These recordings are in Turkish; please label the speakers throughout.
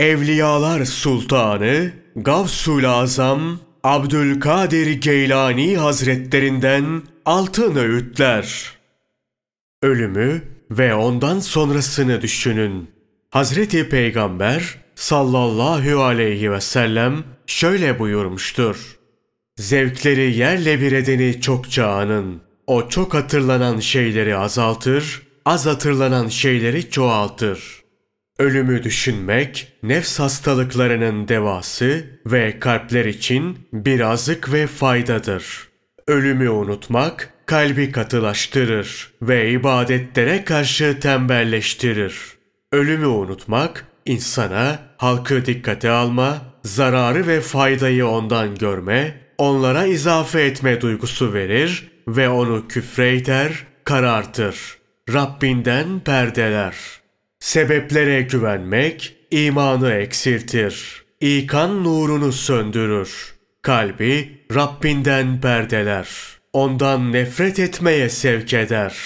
Speaker 1: Evliyalar Sultanı Gavsul Azam Abdülkadir Geylani Hazretlerinden altın öğütler. Ölümü ve ondan sonrasını düşünün. Hazreti Peygamber sallallahu aleyhi ve sellem şöyle buyurmuştur. Zevkleri yerle bir edeni çokça anın. O çok hatırlanan şeyleri azaltır, az hatırlanan şeyleri çoğaltır. Ölümü düşünmek, nefs hastalıklarının devası ve kalpler için bir azık ve faydadır. Ölümü unutmak, kalbi katılaştırır ve ibadetlere karşı tembelleştirir. Ölümü unutmak, insana halkı dikkate alma, zararı ve faydayı ondan görme, onlara izafe etme duygusu verir ve onu küfre iter, karartır. Rabbinden perdeler. Sebeplere güvenmek imanı eksiltir. İkan nurunu söndürür. Kalbi Rabbinden perdeler. Ondan nefret etmeye sevk eder.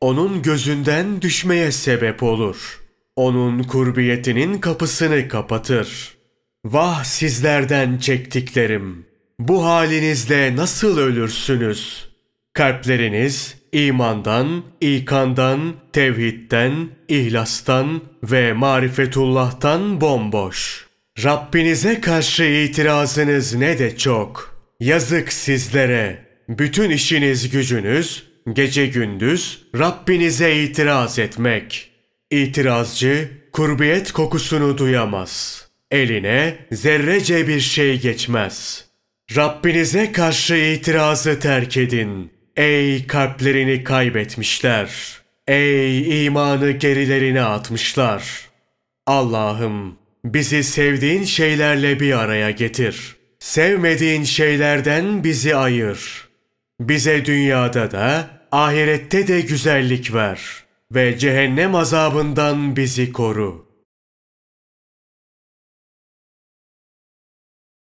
Speaker 1: Onun gözünden düşmeye sebep olur. Onun kurbiyetinin kapısını kapatır. Vah sizlerden çektiklerim! Bu halinizle nasıl ölürsünüz? Kalpleriniz imandan, ikandan, tevhidden, ihlastan ve marifetullah'tan bomboş. Rabbinize karşı itirazınız ne de çok. Yazık sizlere. Bütün işiniz gücünüz gece gündüz Rabbinize itiraz etmek. İtirazcı kurbiyet kokusunu duyamaz. Eline zerrece bir şey geçmez. Rabbinize karşı itirazı terk edin. Ey kalplerini kaybetmişler. Ey imanı gerilerine atmışlar. Allah'ım bizi sevdiğin şeylerle bir araya getir. Sevmediğin şeylerden bizi ayır. Bize dünyada da ahirette de güzellik ver ve cehennem azabından bizi koru.